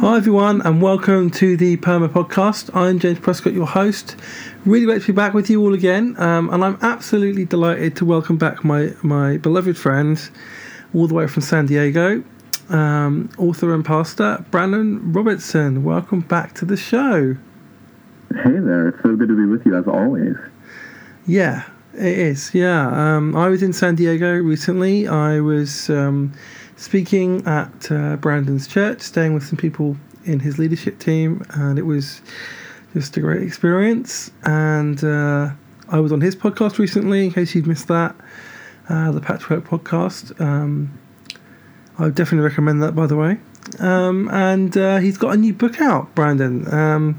Hi, everyone, and welcome to the Poema Podcast. I'm James Prescott, your host. Really great to be back with you all again, um, and I'm absolutely delighted to welcome back my, my beloved friend, all the way from San Diego, um, author and pastor Brandan Robertson. Welcome back to the show. Hey there, it's so good to be with you as always. Yeah, it is. Yeah, um, I was in San Diego recently. I was um, speaking at uh, Brandan's church, staying with some people in his leadership team, and it was just a great experience. And uh, I was on his podcast recently, in case you've missed that, uh, the Patchwork podcast. Um, I would definitely recommend that, by the way. Um, and uh, he's got a new book out, Brandan. Um,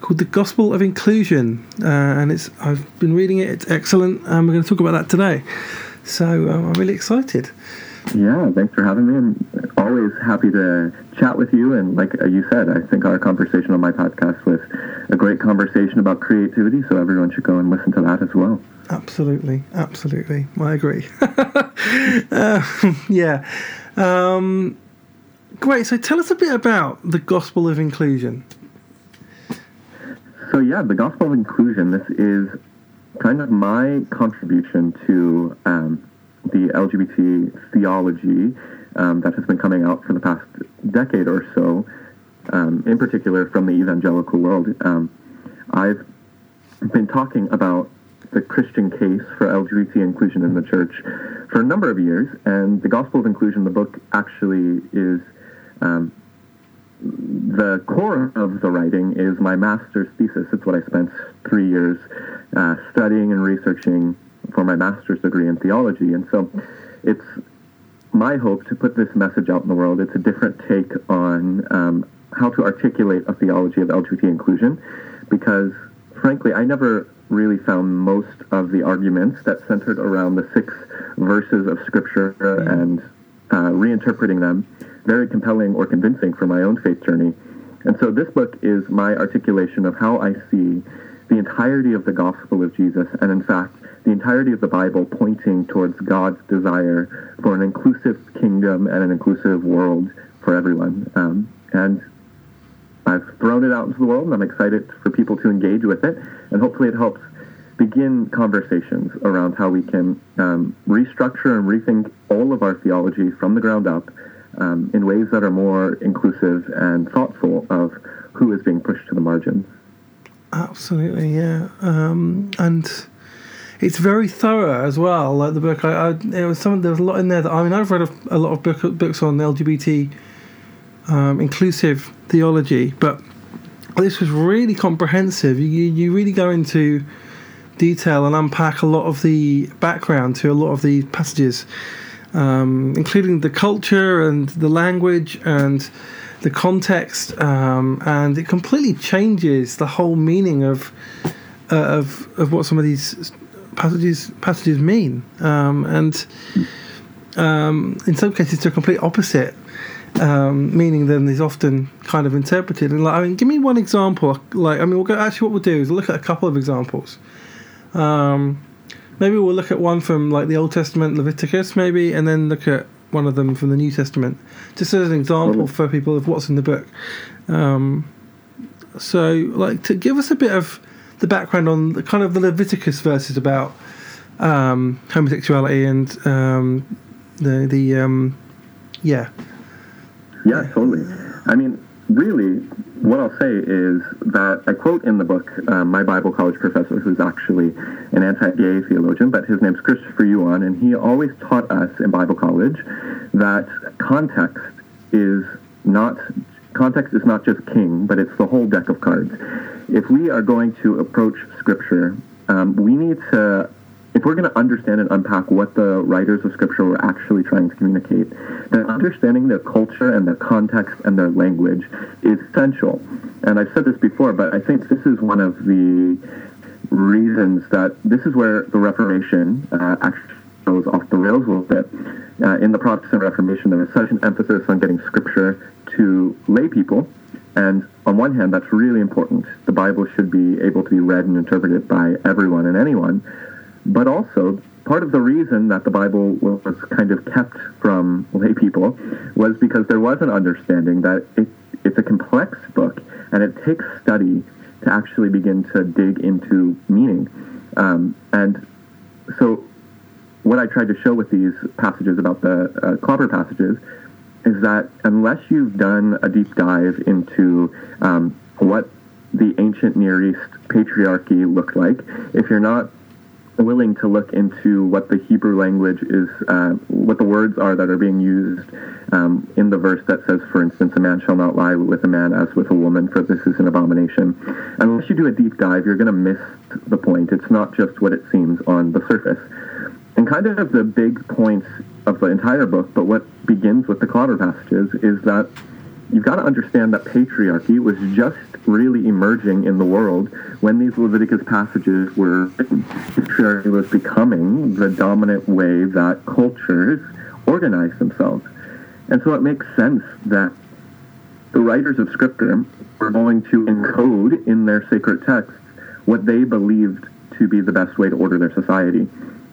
called The Gospel of Inclusion, uh, and it's I've been reading it. It's excellent, and we're going to talk about that today. So um, I'm really excited. Yeah, thanks for having me. I'm always happy to chat with you. And like you said, I think our conversation on my podcast was a great conversation about creativity. So everyone should go and listen to that as well. Absolutely, absolutely. I agree. uh, yeah. Um, great. So tell us a bit about the Gospel of Inclusion. So yeah, the Gospel of Inclusion. This is kind of my contribution to um, the LGBT theology um, that has been coming out for the past decade or so, um, in particular from the evangelical world. Um, I've been talking about the Christian case for LGBT inclusion in the church for a number of years, and the Gospel of Inclusion, the book, actually is um, the core of the writing is my master's thesis. It's what I spent three years uh, studying and researching for my master's degree in theology. And so it's my hope to put this message out in the world. It's a different take on um, how to articulate a theology of LGBT inclusion because, frankly, I never really found most of the arguments that centered around the six verses of Scripture and uh, reinterpreting them very compelling or convincing for my own faith journey. And so this book is my articulation of how I see the entirety of the gospel of Jesus, and in fact, the entirety of the Bible pointing towards God's desire for an inclusive kingdom and an inclusive world for everyone. Um, and I've thrown it out into the world, and I'm excited for people to engage with it, and hopefully it helps begin conversations around how we can um, restructure and rethink all of our theology from the ground up um, in ways that are more inclusive and thoughtful of who is being pushed to the margins. Absolutely, yeah, um, and it's very thorough as well. Like the book, I, I there was some there's a lot in there that I mean I've read a, a lot of book, books on LGBT um, inclusive theology, but this was really comprehensive. You you really go into detail and unpack a lot of the background to a lot of the passages um, including the culture and the language and the context, um, and it completely changes the whole meaning of uh, of of what some of these passages passages mean, um, and um, in some cases to a complete opposite um, meaning than is often kind of interpreted. And like, I mean, give me one example. Like, I mean, we'll go. Actually, what we'll do is look at a couple of examples. Um, maybe we'll look at one from like the Old Testament, Leviticus, maybe, and then look at one of them from the New Testament, just as an example for people of what's in the book. Um, so, like, to give us a bit of the background on the, kind of the Leviticus verses about um, homosexuality and um, the the um, yeah. Yeah, totally. I mean, really, what I'll say is that I quote in the book um, my Bible college professor, who's actually an anti-gay theologian, but his name's Christopher Yuan, and he always taught us in Bible college that context is not context is not just king, but it's the whole deck of cards. If we are going to approach Scripture, um, we need to if we're going to understand and unpack what the writers of Scripture were actually trying to communicate, then understanding their culture and their context and their language is essential. And I've said this before, but I think this is one of the reasons that this is where the Reformation uh, actually goes off the rails a little bit. Uh, in the Protestant Reformation, there was such an emphasis on getting Scripture to lay people. And on one hand, that's really important. The Bible should be able to be read and interpreted by everyone and anyone. But also, part of the reason that the Bible was kind of kept from lay people was because there was an understanding that it, it's a complex book, and it takes study to actually begin to dig into meaning. Um, and so, what I tried to show with these passages about the uh, clobber passages is that unless you've done a deep dive into um, what the ancient Near East patriarchy looked like, if you're not willing to look into what the Hebrew language is, uh, what the words are that are being used um, in the verse that says, for instance, a man shall not lie with a man as with a woman, for this is an abomination. Unless you do a deep dive, you're going to miss the point. It's not just what it seems on the surface. And kind of the big points of the entire book, but what begins with the clobber passages, is that you've got to understand that patriarchy was just really emerging in the world when these Leviticus passages were written. Patriarchy was becoming the dominant way that cultures organize themselves. And so it makes sense that the writers of Scripture were going to encode in their sacred texts what they believed to be the best way to order their society.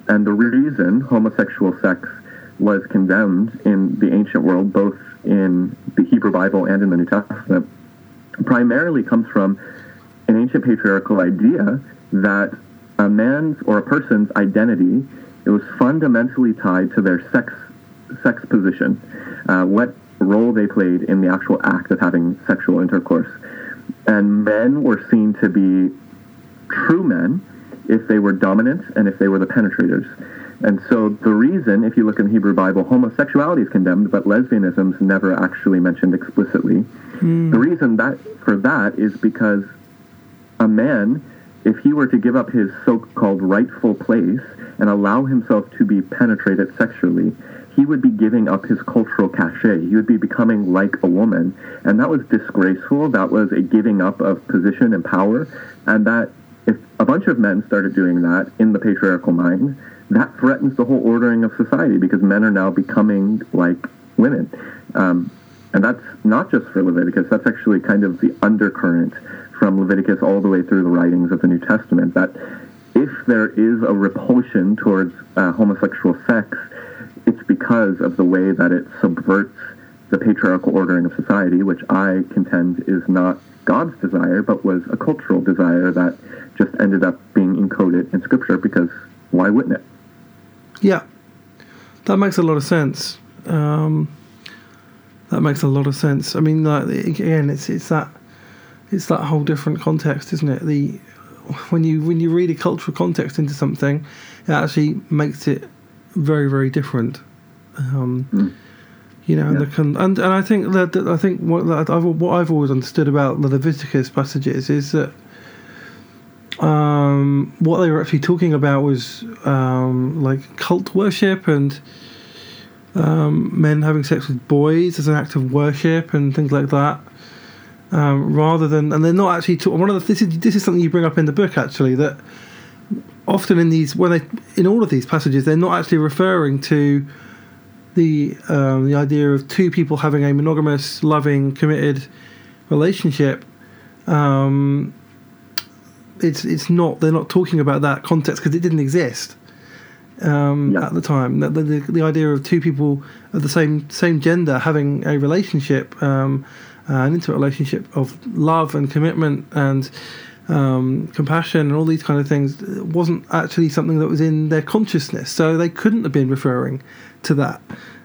And the reason homosexual sex was condemned in the ancient world, both in the Hebrew Bible and in the New Testament, primarily comes from an ancient patriarchal idea that a man's or a person's identity it was fundamentally tied to their sex sex position, uh, what role they played in the actual act of having sexual intercourse, and men were seen to be true men if they were dominant and if they were the penetrators. And so the reason, if you look in the Hebrew Bible, homosexuality is condemned, but lesbianism is never actually mentioned explicitly. Mm. The reason that for that is because a man, if he were to give up his so-called rightful place and allow himself to be penetrated sexually, he would be giving up his cultural cachet. He would be becoming like a woman. And that was disgraceful. That was a giving up of position and power. And that if a bunch of men started doing that in the patriarchal mind, that threatens the whole ordering of society because men are now becoming like women. Um, and that's not just for Leviticus, that's actually kind of the undercurrent from Leviticus all the way through the writings of the New Testament that if there is a repulsion towards uh, homosexual sex, it's because of the way that it subverts the patriarchal ordering of society, which I contend is not God's desire, but was a cultural desire that just ended up being encoded in Scripture because why wouldn't it? Yeah, that makes a lot of sense. Um, that makes a lot of sense. I mean, like again, it's it's that it's that whole different context, isn't it? The when you when you read a cultural context into something, it actually makes it very very different. Um, mm. You know, yeah. and, the, and and I think that, I think what that I've, what I've always understood about the Leviticus passages is that um, what they were actually talking about was um, like cult worship and um, men having sex with boys as an act of worship and things like that. Um, rather than, and they're not actually talk, one of the this is this is something you bring up in the book actually that often in these when they in all of these passages they're not actually referring to the um, the idea of two people having a monogamous, loving, committed relationship. Um, it's it's not they're not talking about that context because it didn't exist um, at the time. The, the, the, idea of two people of the same same gender having a relationship, um, uh, an intimate relationship of love and commitment and um, compassion and all these kind of things wasn't actually something that was in their consciousness. So they couldn't have been referring to that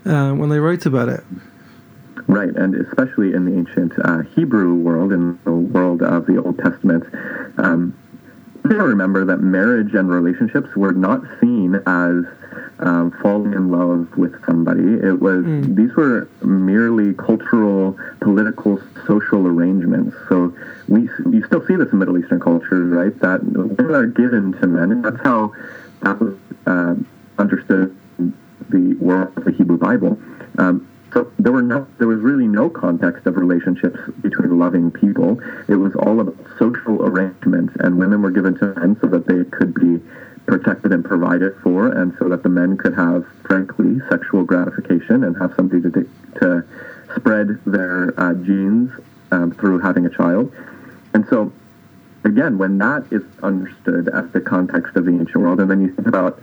uh, when they wrote about it. Right, and especially in the ancient uh, Hebrew world, in the world of the Old Testament, um, remember that marriage and relationships were not seen as um, falling in love with somebody. It was mm. these were merely cultural, political, social arrangements. So we you still see this in Middle Eastern cultures, right? That women are given to men, and that's how that was uh, understood the world of the Hebrew Bible. Um, so there were no, there was really no context of relationships between loving people. It was all about social arrangements, and women were given to men so that they could be protected and provided for, and so that the men could have, frankly, sexual gratification and have somebody to to spread their uh, genes um, through having a child. And so, again, when that is understood as the context of the ancient world, and then you think about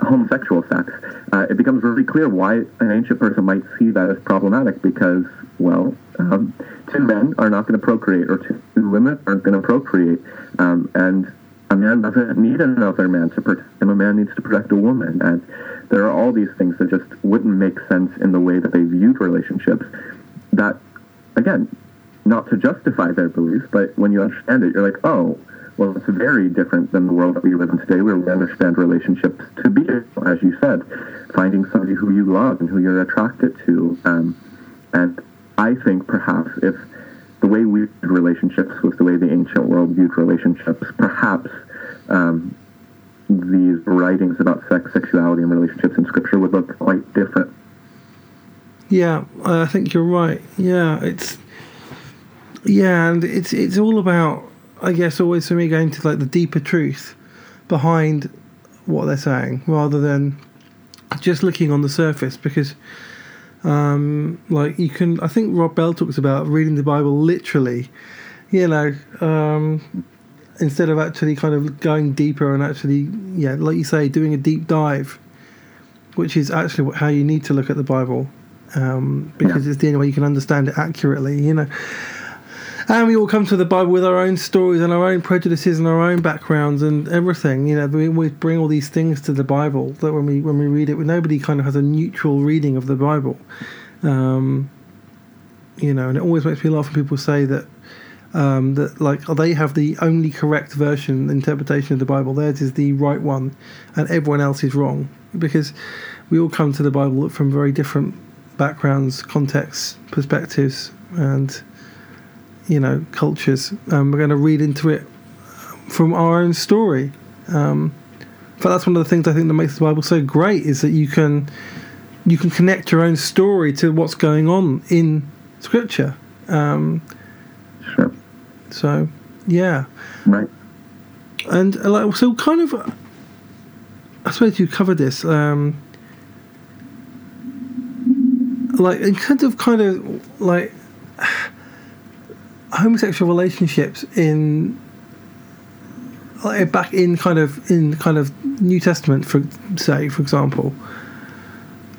homosexual sex, uh, it becomes really clear why an ancient person might see that as problematic because, well, um, two men are not going to procreate, or two women aren't going to procreate, um, and a man doesn't need another man to protect him. A man needs to protect a woman, and there are all these things that just wouldn't make sense in the way that they viewed relationships. That, again, not to justify their beliefs, but when you understand it, you're like, oh, well, it's very different than the world that we live in today, where we understand relationships to be, as you said, finding somebody who you love and who you're attracted to. Um, and I think perhaps if the way we viewed relationships was the way the ancient world viewed relationships, perhaps um, these writings about sex, sexuality, and relationships in Scripture would look quite different. Yeah, I think you're right. Yeah, it's yeah, and it's it's all about I guess always for me going to like the deeper truth behind what they're saying rather than just looking on the surface because um, like you can I think Rob Bell talks about reading the Bible literally you know um, instead of actually kind of going deeper and actually yeah like you say doing a deep dive which is actually how you need to look at the Bible um, because yeah. it's the only way you can understand it accurately you know and we all come to the Bible with our own stories and our own prejudices and our own backgrounds and everything. You know, we, we bring all these things to the Bible that when we when we read it, nobody kind of has a neutral reading of the Bible. Um, you know, and it always makes me laugh when people say that um, that like they have the only correct version interpretation of the Bible. Theirs is the right one, and everyone else is wrong because we all come to the Bible from very different backgrounds, contexts, perspectives, and you know cultures. Um, we're going to read into it from our own story. Um, but that's one of the things I think that makes the Bible so great is that you can you can connect your own story to what's going on in Scripture. Um, sure. So, yeah. Right. And uh, like, so, kind of, I suppose you covered this. Um, like, in terms of kind of like homosexual relationships in like back in kind of in kind of New Testament, for say, for example.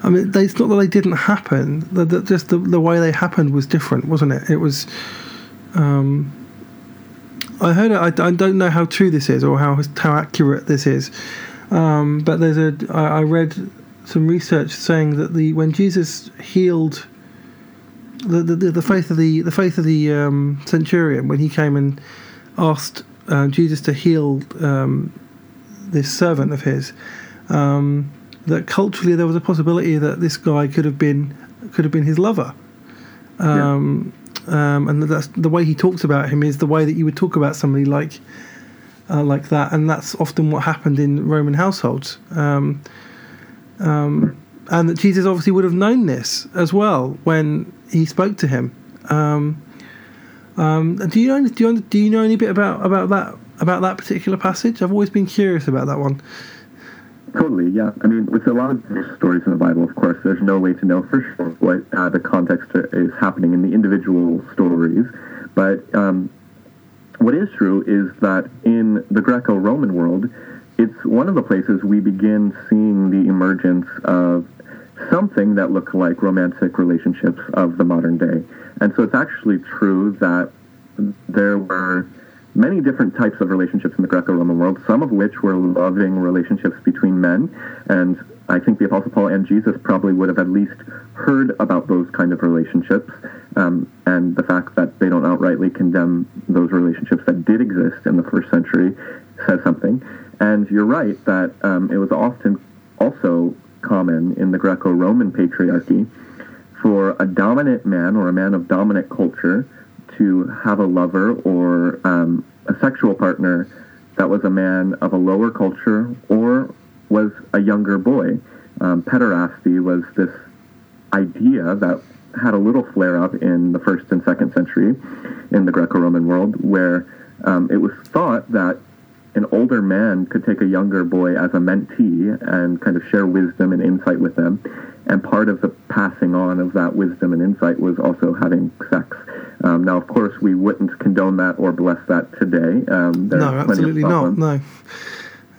I mean, they, it's not that they didn't happen. The, the, just the, the way they happened was different, wasn't it? It was. Um, I heard. I, I don't know how true this is or how how accurate this is, um, but there's a. I, I read some research saying that the when Jesus healed the, the, the faith of the the faith of the um, centurion when he came and asked uh, Jesus to heal um, this servant of his. Um, that culturally there was a possibility that this guy could have been could have been his lover. Yeah. Um, um, and that's the way he talks about him is the way that you would talk about somebody like uh, like that, and that's often what happened in Roman households. Um, um, and that Jesus obviously would have known this as well when he spoke to him. Um, um, do you know do you, do you know any bit about about that about that particular passage? I've always been curious about that one. Totally, yeah. I mean, with a lot of stories in the Bible, of course, there's no way to know for sure what uh, the context is happening in the individual stories. But um, what is true is that in the Greco-Roman world, it's one of the places we begin seeing the emergence of something that look like romantic relationships of the modern day. And so it's actually true that there were many different types of relationships in the Greco-Roman world, some of which were loving relationships between men. And I think the Apostle Paul and Jesus probably would have at least heard about those kind of relationships. Um, and the fact that they don't outrightly condemn those relationships that did exist in the first century says something. And you're right that um, it was often also common in the Greco-Roman patriarchy for a dominant man or a man of dominant culture to have a lover or um, a sexual partner that was a man of a lower culture or was a younger boy. Um, pederasty was this idea that had a little flare up in the first and second century in the Greco-Roman world, where um, it was thought that an older man could take a younger boy as a mentee and kind of share wisdom and insight with them. And part of the passing on of that wisdom and insight was also having sex. Um, now, of course, we wouldn't condone that or bless that today. Um, no, absolutely not. No.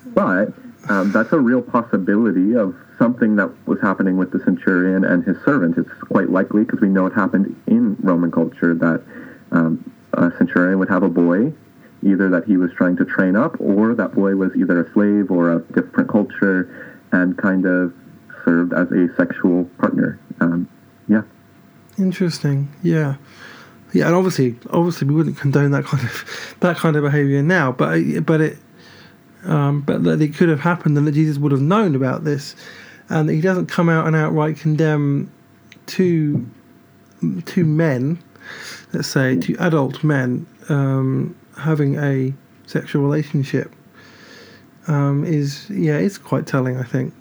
But um, that's a real possibility of something that was happening with the centurion and his servant. It's quite likely because we know it happened in Roman culture that um, a centurion would have a boy, either that he was trying to train up, or that boy was either a slave or a different culture, and kind of served as a sexual partner. Um, yeah. Interesting. Yeah. Yeah, and obviously, obviously, we wouldn't condone that kind of that kind of behaviour now, but but it, um, but that it could have happened, and that Jesus would have known about this, and that he doesn't come out and outright condemn two two men, let's say two adult men, um, having a sexual relationship. Um, is yeah, it's quite telling, I think.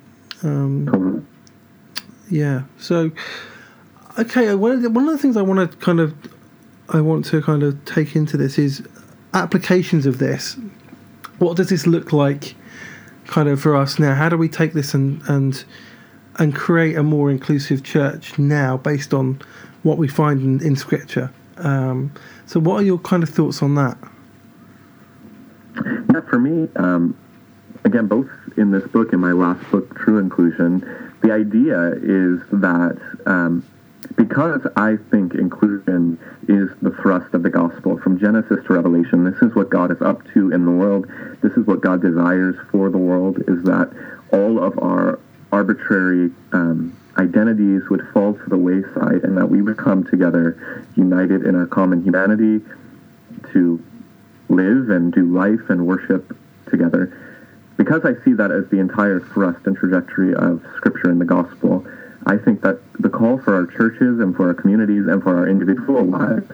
Um, yeah. So, okay, one of the, one of the things I want to kind of I want to kind of take into this is applications of this. What does this look like, kind of for us now? How do we take this and and and create a more inclusive church now, based on what we find in, in Scripture? Um, so, what are your kind of thoughts on that? Yeah, for me, um, again, both in this book and my last book, True Inclusion, the idea is that um, because I think inclusion is the thrust of the gospel from Genesis to Revelation. This is what God is up to in the world. This is what God desires for the world is that all of our arbitrary um, identities would fall to the wayside and that we would come together united in our common humanity to live and do life and worship together. Because I see that as the entire thrust and trajectory of Scripture and the gospel, I think that the call for our churches and for our communities and for our individual lives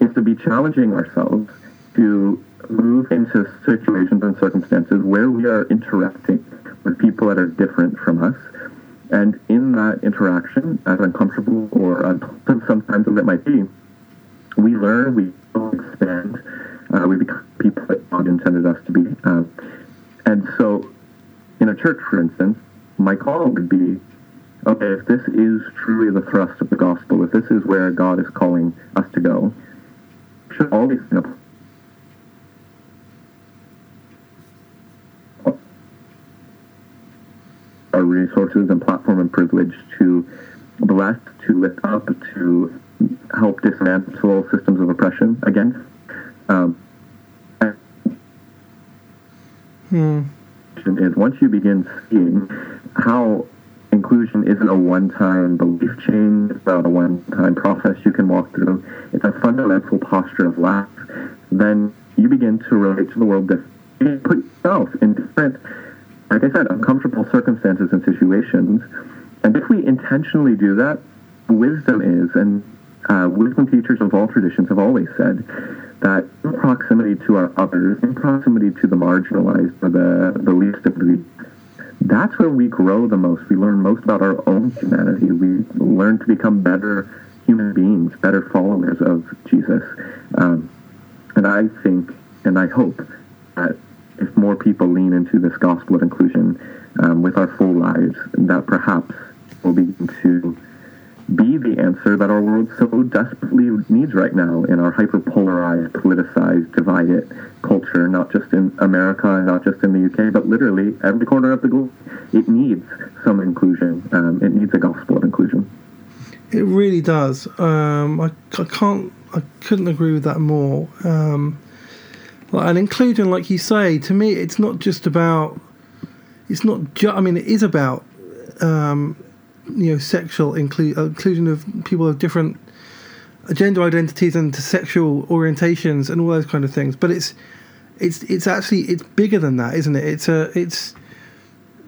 is to be challenging ourselves to move into situations and circumstances where we are interacting with people that are different from us. And in that interaction, as uncomfortable or unpleasant sometimes as it might be, we learn, we expand, uh, we become people that God intended us to be. Uh, and so, in a church, for instance, my call would be okay, if this is truly the thrust of the gospel, if this is where God is calling us to go, should always be our resources and platform and privilege to bless, to lift up, to help dismantle systems of oppression against. Um, hmm. Is once you begin seeing how inclusion isn't a one-time belief change, it's not a one-time process you can walk through. It's a fundamental posture of life. Then you begin to relate to the world differently. Put yourself in different, like I said, uncomfortable circumstances and situations. And if we intentionally do that, wisdom is, and uh, wisdom teachers of all traditions have always said, that in proximity to our others, in proximity to the marginalized or the, the least of these, that's where we grow the most. We learn most about our own humanity. We learn to become better human beings, better followers of Jesus. Um, and I think and I hope that if more people lean into this gospel of inclusion um, with our full lives, that perhaps we'll begin to be the answer that our world so desperately needs right now in our hyper-polarized, politicized, divided culture, not just in America, not just in the UK, but literally every corner of the globe. It needs some inclusion. Um, it needs a gospel of inclusion. It really does. Um, I, I can't, I couldn't agree with that more. Um, and inclusion, like you say, to me, it's not just about. It's not just. I mean, it is about um, you know sexual inclu- inclusion of people of different gender identities and sexual orientations and all those kind of things. But it's it's it's actually it's bigger than that, isn't it? It's a it's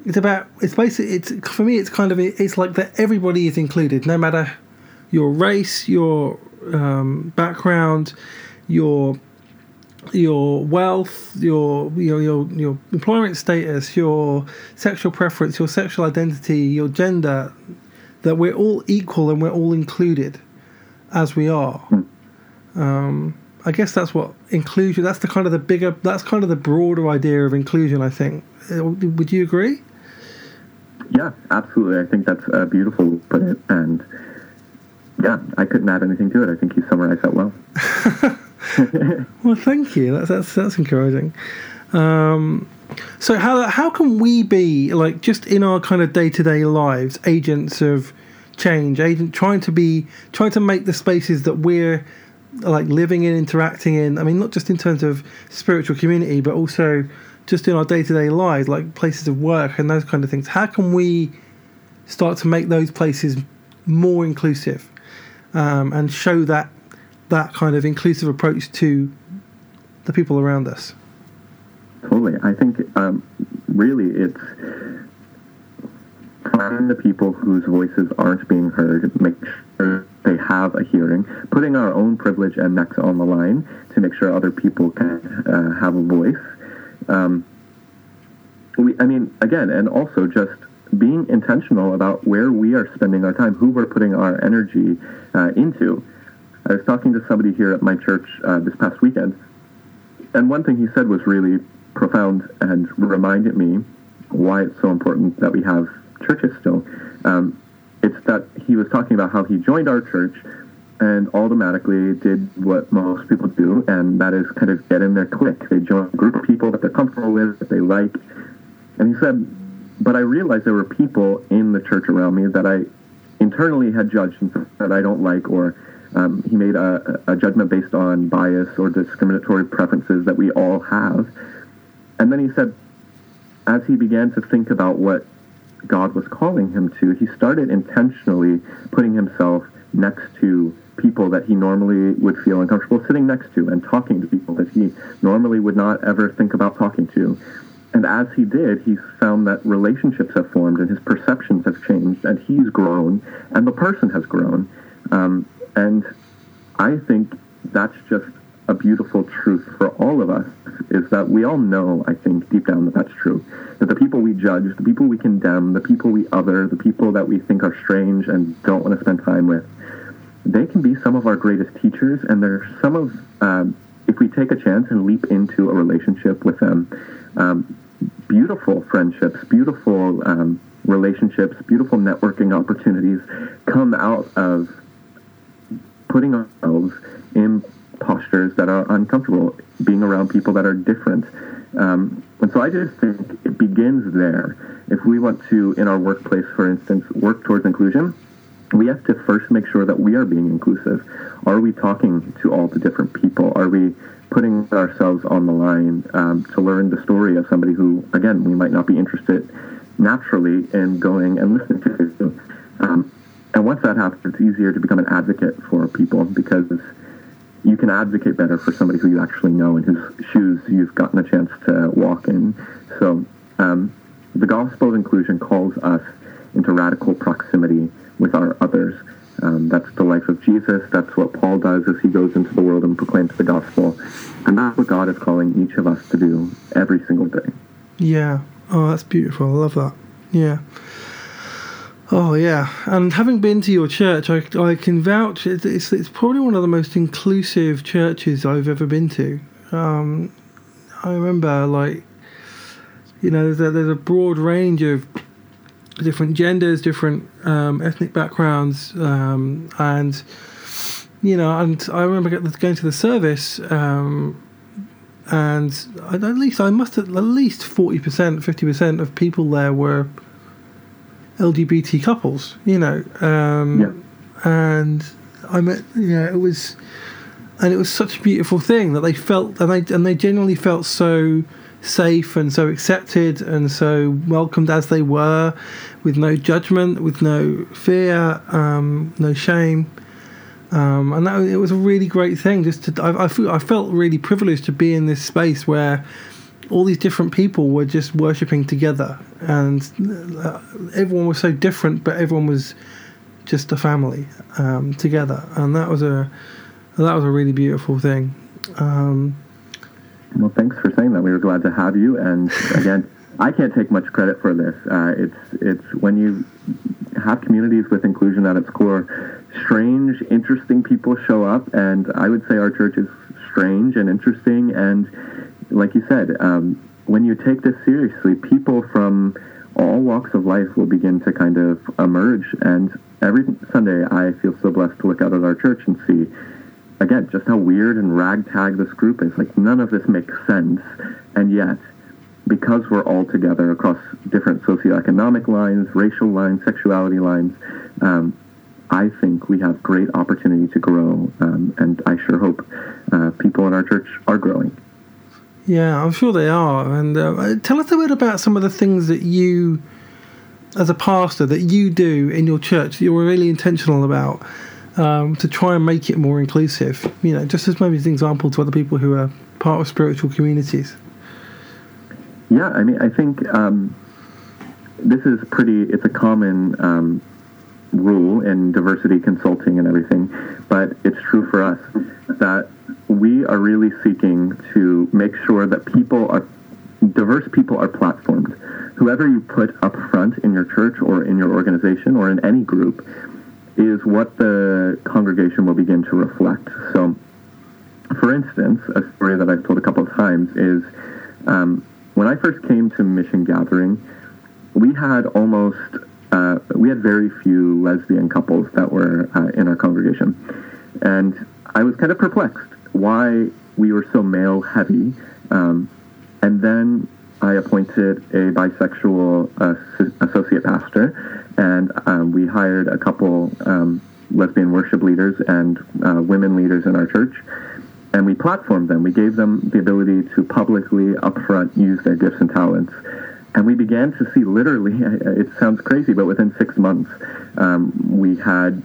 it's about it's basically it's for me it's kind of it's like that everybody is included, no matter your race, your um, background, your your wealth, your your your your employment status, your sexual preference, your sexual identity, your gender, that we're all equal and we're all included as we are. Um, I guess that's what inclusion. That's the kind of the bigger. That's kind of the broader idea of inclusion. I think. Uh, would you agree? Yeah, absolutely. I think that's a beautiful put it, and yeah, I couldn't add anything to it. I think you summarized that well. well, thank you. That's that's that's encouraging. Um, so how how can we be like just in our kind of day to day lives agents of change, agent trying to be trying to make the spaces that we're like living in, interacting in. I mean, not just in terms of spiritual community, but also just in our day to day lives, like places of work and those kind of things. How can we start to make those places more inclusive um, and show that that kind of inclusive approach to the people around us? Totally. I think um, really it's finding the people whose voices aren't being heard, make sure they have a hearing, putting our own privilege and necks on the line to make sure other people can uh, have a voice. Um, we, I mean, again, and also just being intentional about where we are spending our time, who we're putting our energy uh, into. I was talking to somebody here at my church uh, this past weekend, and one thing he said was really profound and reminded me why it's so important that we have churches still. Um, it's that he was talking about how he joined our church and automatically did what most people do, and that is kind of get in their clique. They join a group of people that they're comfortable with, that they like. And he said, but I realized there were people in the church around me that I internally had judged that I don't like, or um, he made a, a judgment based on bias or discriminatory preferences that we all have. And then he said, as he began to think about what God was calling him to, he started intentionally putting himself next to people that he normally would feel uncomfortable sitting next to and talking to people that he normally would not ever think about talking to. And as he did, he found that relationships have formed and his perceptions have changed and he's grown and the person has grown. Um, and I think that's just a beautiful truth for all of us is that we all know, I think, deep down that that's true. That the people we judge, the people we condemn, the people we other, the people that we think are strange and don't want to spend time with, they can be some of our greatest teachers. And they're some of, um, if we take a chance and leap into a relationship with them, um, beautiful friendships, beautiful um, relationships, beautiful networking opportunities come out of putting ourselves in postures that are uncomfortable, being around people that are different. Um, and so I just think it begins there. If we want to, in our workplace, for instance, work towards inclusion, we have to first make sure that we are being inclusive. Are we talking to all the different people? Are we putting ourselves on the line um, to learn the story of somebody who, again, we might not be interested naturally in going and listening to? Um, and once that happens, it's easier to become an advocate for people because you can advocate better for somebody who you actually know and whose shoes you've gotten a chance to walk in. So um, the gospel of inclusion calls us into radical proximity with our others. Um, that's the life of Jesus. That's what Paul does as he goes into the world and proclaims the gospel. And that's what God is calling each of us to do every single day. Yeah. Oh, that's beautiful. I love that. Yeah. Oh yeah, and having been to your church, I, I can vouch. It's, it's probably one of the most inclusive churches I've ever been to. Um, I remember, like, you know, there's a, there's a broad range of different genders, different um, ethnic backgrounds, um, and you know, and I remember going to the service, um, and at least I must have, at least forty percent, fifty percent of people there were LGBT couples, you know, um, yeah. and I met, you know, it was, and it was such a beautiful thing that they felt, and they and they genuinely felt so safe and so accepted and so welcomed as they were, with no judgment, with no fear, um, no shame. Um, and that it was a really great thing. Just to, I, I, feel, I felt really privileged to be in this space where all these different people were just worshiping together, and uh, everyone was so different, but everyone was just a family um, together, and that was a that was a really beautiful thing. Um, well, thanks for saying that. We were glad to have you, and again. I can't take much credit for this. Uh, it's it's when you have communities with inclusion at its core, strange, interesting people show up, and I would say our church is strange and interesting, and like you said, um, when you take this seriously, people from all walks of life will begin to kind of emerge. And every Sunday, I feel so blessed to look out at our church and see, again, just how weird and ragtag this group is. Like, none of this makes sense. And yet, because we're all together across different socioeconomic lines, racial lines, sexuality lines, um, I think we have great opportunity to grow, um, and I sure hope uh, people in our church are growing. Yeah, I'm sure they are. And uh, tell us a bit about some of the things that you, as a pastor, that you do in your church that you're really intentional about um, to try and make it more inclusive. You know, just as maybe as an example to other people who are part of spiritual communities. Yeah, I mean, I think um, this is pretty. It's a common um, rule in diversity consulting and everything, but it's true for us that we are really seeking to make sure that people are diverse people are platformed. Whoever you put up front in your church or in your organization or in any group is what the congregation will begin to reflect. So, for instance, a story that I've told a couple of times is um, when I first came to Mission Gathering, we had almost uh, we had very few lesbian couples that were uh, in our congregation, and I was kind of perplexed why we were so male heavy. Um, and then I appointed a bisexual uh, associate pastor, and um, we hired a couple um, lesbian worship leaders and uh, women leaders in our church. And we platformed them. We gave them the ability to publicly, upfront, use their gifts and talents. And we began to see literally, it sounds crazy, but within six months, um, we had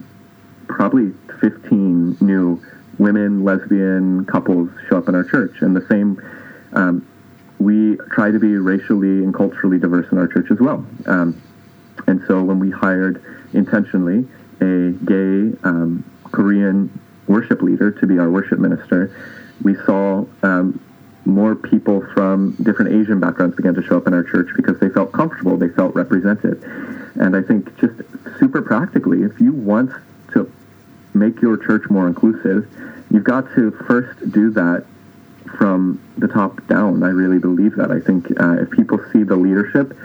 probably 15 new women, lesbian couples show up in our church. And the same, um, we try to be racially and culturally diverse in our church as well. Um, and so when we hired intentionally a gay um, Korean worship leader to be our worship minister, we saw um, more people from different Asian backgrounds began to show up in our church because they felt comfortable, they felt represented. And I think just super practically, if you want to make your church more inclusive, you've got to first do that from the top down. I really believe that. I think uh, if people see the leadership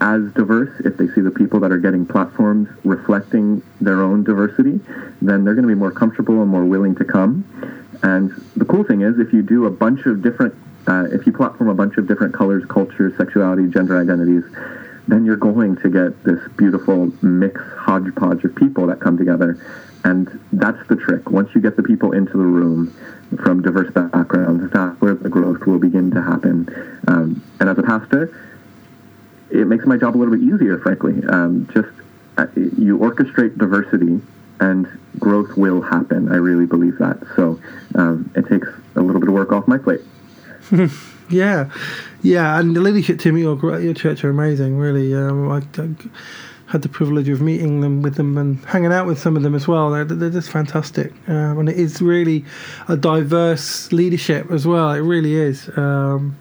as diverse, if they see the people that are getting platforms reflecting their own diversity, then they're going to be more comfortable and more willing to come. And the cool thing is, if you do a bunch of different, uh, if you platform a bunch of different colors, cultures, sexuality, gender identities, then you're going to get this beautiful mix hodgepodge of people that come together and that's the trick. Once you get the people into the room from diverse backgrounds, that's where the growth will begin to happen. Um, and as a pastor, it makes my job a little bit easier, frankly. Um, just uh, you orchestrate diversity, and growth will happen. I really believe that. So um, it takes a little bit of work off my plate. yeah, yeah, and the leadership team at your, your church are amazing. Really, um, I, I had the privilege of meeting them with them and hanging out with some of them as well. They're, they're just fantastic, um, and it is really a diverse leadership as well. It really is. Um,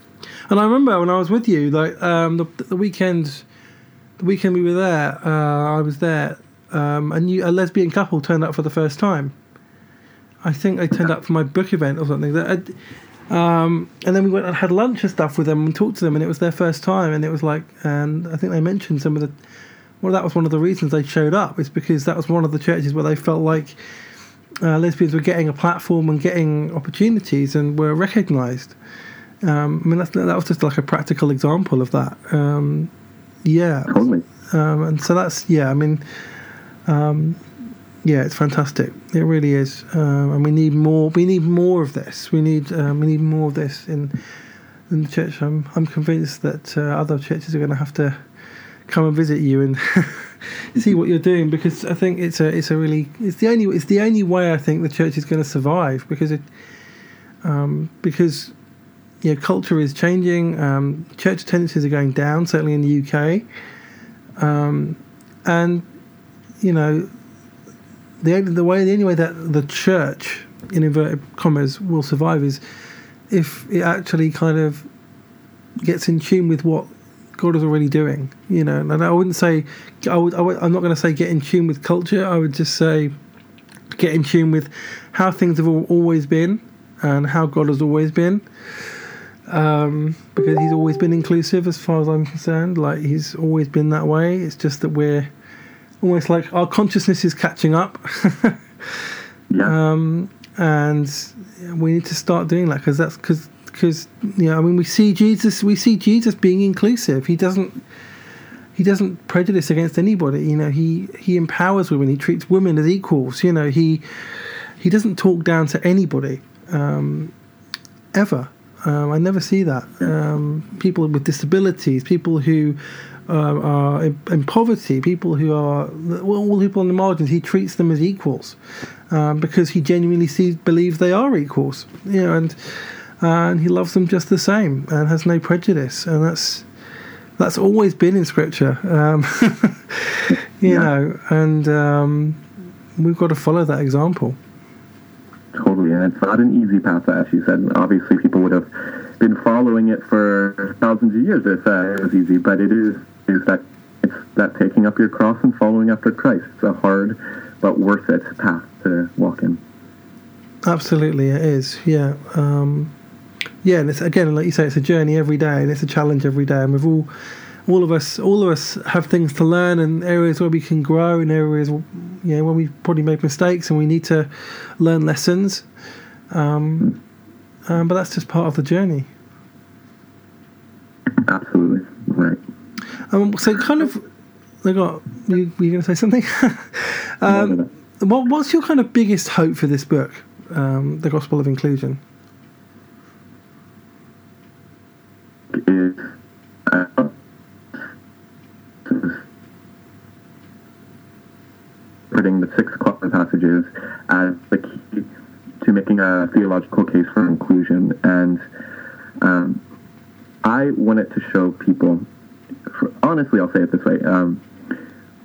and I remember when I was with you, like um, the, the weekend, the weekend we were there, uh, I was there, um, you, a lesbian couple turned up for the first time. I think they turned up for my book event or something. That. Um, and then we went and had lunch and stuff with them and talked to them, and it was their first time. And it was like, and I think they mentioned some of the well, that was one of the reasons they showed up. Is because that was one of the churches where they felt like uh, lesbians were getting a platform and getting opportunities and were recognised. Um, I mean, that was just like a practical example of that. Um, yeah, totally. Um, and so that's yeah. I mean, um, yeah, it's fantastic. It really is, um, and we need more. We need more of this. We need um, we need more of this in in the church. I'm I'm convinced that uh, other churches are going to have to come and visit you and see what you're doing because I think it's a it's a really it's the only it's the only way I think the church is going to survive because it um, because yeah culture is changing um, church attendances are going down certainly in the UK um, and you know the the way the only way that the church in inverted commas will survive is if it actually kind of gets in tune with what God is already doing. You know, and I wouldn't say I would. I would I'm not going to say get in tune with culture. I would just say get in tune with how things have always been and how God has always been. Um, because He's always been inclusive, as far as I'm concerned. Like He's always been that way. It's just that we're almost like our consciousness is catching up. yeah. Um, and we need to start doing that because that's because because you know, I mean, we see Jesus, we see Jesus being inclusive. He doesn't, he doesn't prejudice against anybody. You know, he he empowers women. He treats women as equals. You know, he he doesn't talk down to anybody um, ever. Um, I never see that. Um, people with disabilities, people who uh, are in, in, poverty, people who are well, all people on the margins, he treats them as equals um, because he genuinely sees, believes they are equals. You know, and uh, and he loves them just the same and has no prejudice, and that's that's always been in scripture. Um, you yeah. know, and um, we've got to follow that example. And it's not an easy path, as you said. Obviously, people would have been following it for thousands of years if uh, it was easy, but it is is that it's that taking up your cross and following after Christ. It's a hard but worth it path to walk in. Absolutely, it is. Yeah, um, yeah, and it's again, like you say, it's a journey every day, and it's a challenge every day, and we've all all of us all of us have things to learn and areas where we can grow and areas you know where we probably make mistakes and we need to learn lessons. Um, um, but that's just part of the journey. Absolutely. Right. Um, so kind of I got you were you going to say something? Um, what, what's your kind of biggest hope for this book um, the gospel of inclusion for inclusion. And um, I wanted to show people, for, honestly, I'll say it this way. Um,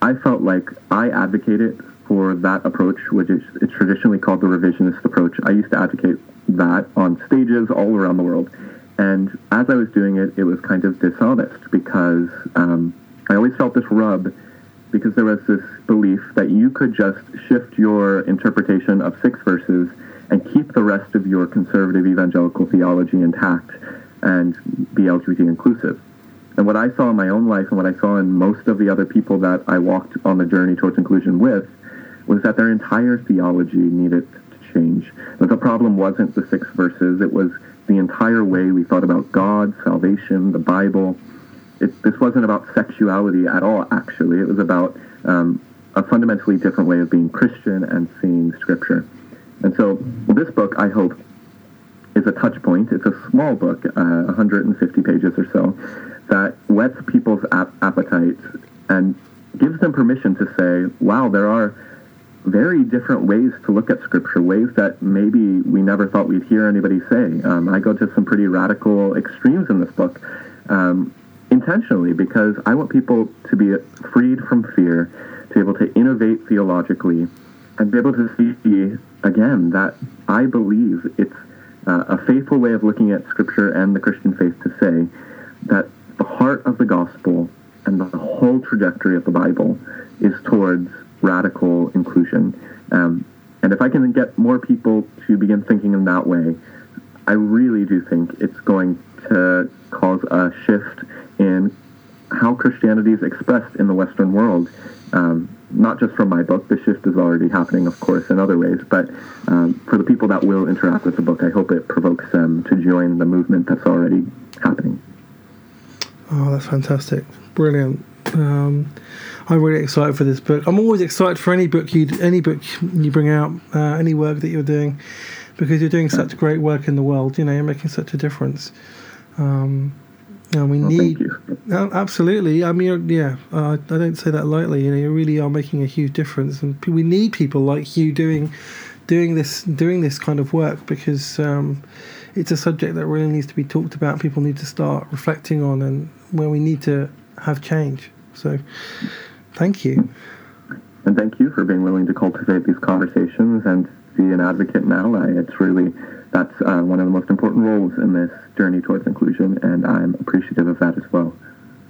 I felt like I advocated for that approach, which is it's traditionally called the revisionist approach. I used to advocate that on stages all around the world. And as I was doing it, it was kind of dishonest because um, I always felt this rub because there was this belief that you could just shift your interpretation of six verses and keep the rest of your conservative evangelical theology intact and be LGBT inclusive. And what I saw in my own life and what I saw in most of the other people that I walked on the journey towards inclusion with was that their entire theology needed to change. That the problem wasn't the six verses, it was the entire way we thought about God, salvation, the Bible, it, this wasn't about sexuality at all, actually. It was about um, a fundamentally different way of being Christian and seeing Scripture. And so this book, I hope, is a touch point. It's a small book, uh, 150 pages or so, that whets people's ap- appetite and gives them permission to say, wow, there are very different ways to look at Scripture, ways that maybe we never thought we'd hear anybody say. Um, I go to some pretty radical extremes in this book. Um, intentionally because I want people to be freed from fear, to be able to innovate theologically, and be able to see again that I believe it's uh, a faithful way of looking at Scripture and the Christian faith to say that the heart of the gospel and the whole trajectory of the Bible is towards radical inclusion. Um, and if I can get more people to begin thinking in that way, I really do think it's going to cause a shift in how Christianity is expressed in the Western world. Um, not just from my book, the shift is already happening, of course, in other ways, but um, for the people that will interact with the book, I hope it provokes them to join the movement that's already happening. Oh, that's fantastic. Brilliant. Um, I'm really excited for this book. I'm always excited for any book you any book you bring out, uh, any work that you're doing, because you're doing such great work in the world. You know, you're making such a difference. Um, and we well, need absolutely. I mean, yeah, uh, I don't say that lightly. You know, you really are making a huge difference, and we need people like you doing doing this doing this kind of work because um, it's a subject that really needs to be talked about. People need to start reflecting on, and where we need to have change. So, thank you. And thank you for being willing to cultivate these conversations and be an advocate and ally. It's really that's uh, one of the most important roles in this journey towards inclusion, and I'm appreciative of that as well.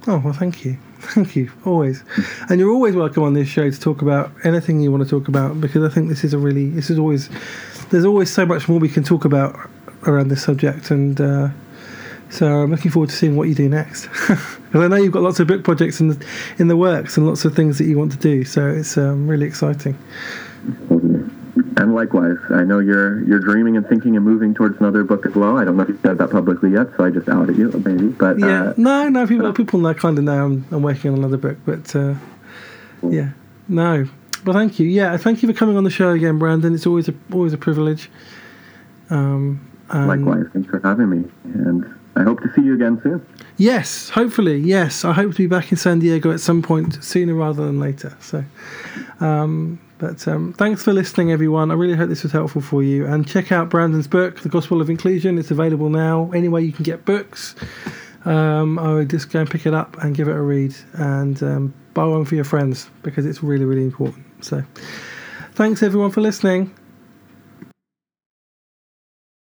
Oh, well, thank you. Thank you, always. And you're always welcome on this show to talk about anything you want to talk about because I think this is a really, this is always, there's always so much more we can talk about around this subject. And uh, so I'm looking forward to seeing what you do next. Because I know you've got lots of book projects in the, in the works and lots of things that you want to do. So it's um, really exciting. And likewise, I know you're you're dreaming and thinking and moving towards another book as well. I don't know if you've said that publicly yet, so I just outed you, maybe. But Yeah, uh, no, no. People, people know kind of know I'm, I'm working on another book, but uh, yeah, no. But thank you. Yeah, thank you for coming on the show again, Brandan. It's always a always a privilege. Um, and likewise, thanks for having me, and I hope to see you again soon. Yes, hopefully, yes. I hope to be back in San Diego at some point sooner rather than later. So, um, but um, thanks for listening, everyone. I really hope this was helpful for you. And check out Brandan's book, The Gospel of Inclusion. It's available now anywhere you can get books. Um, I would just go and pick it up and give it a read and um, buy one for your friends because it's really, really important. So, thanks everyone for listening.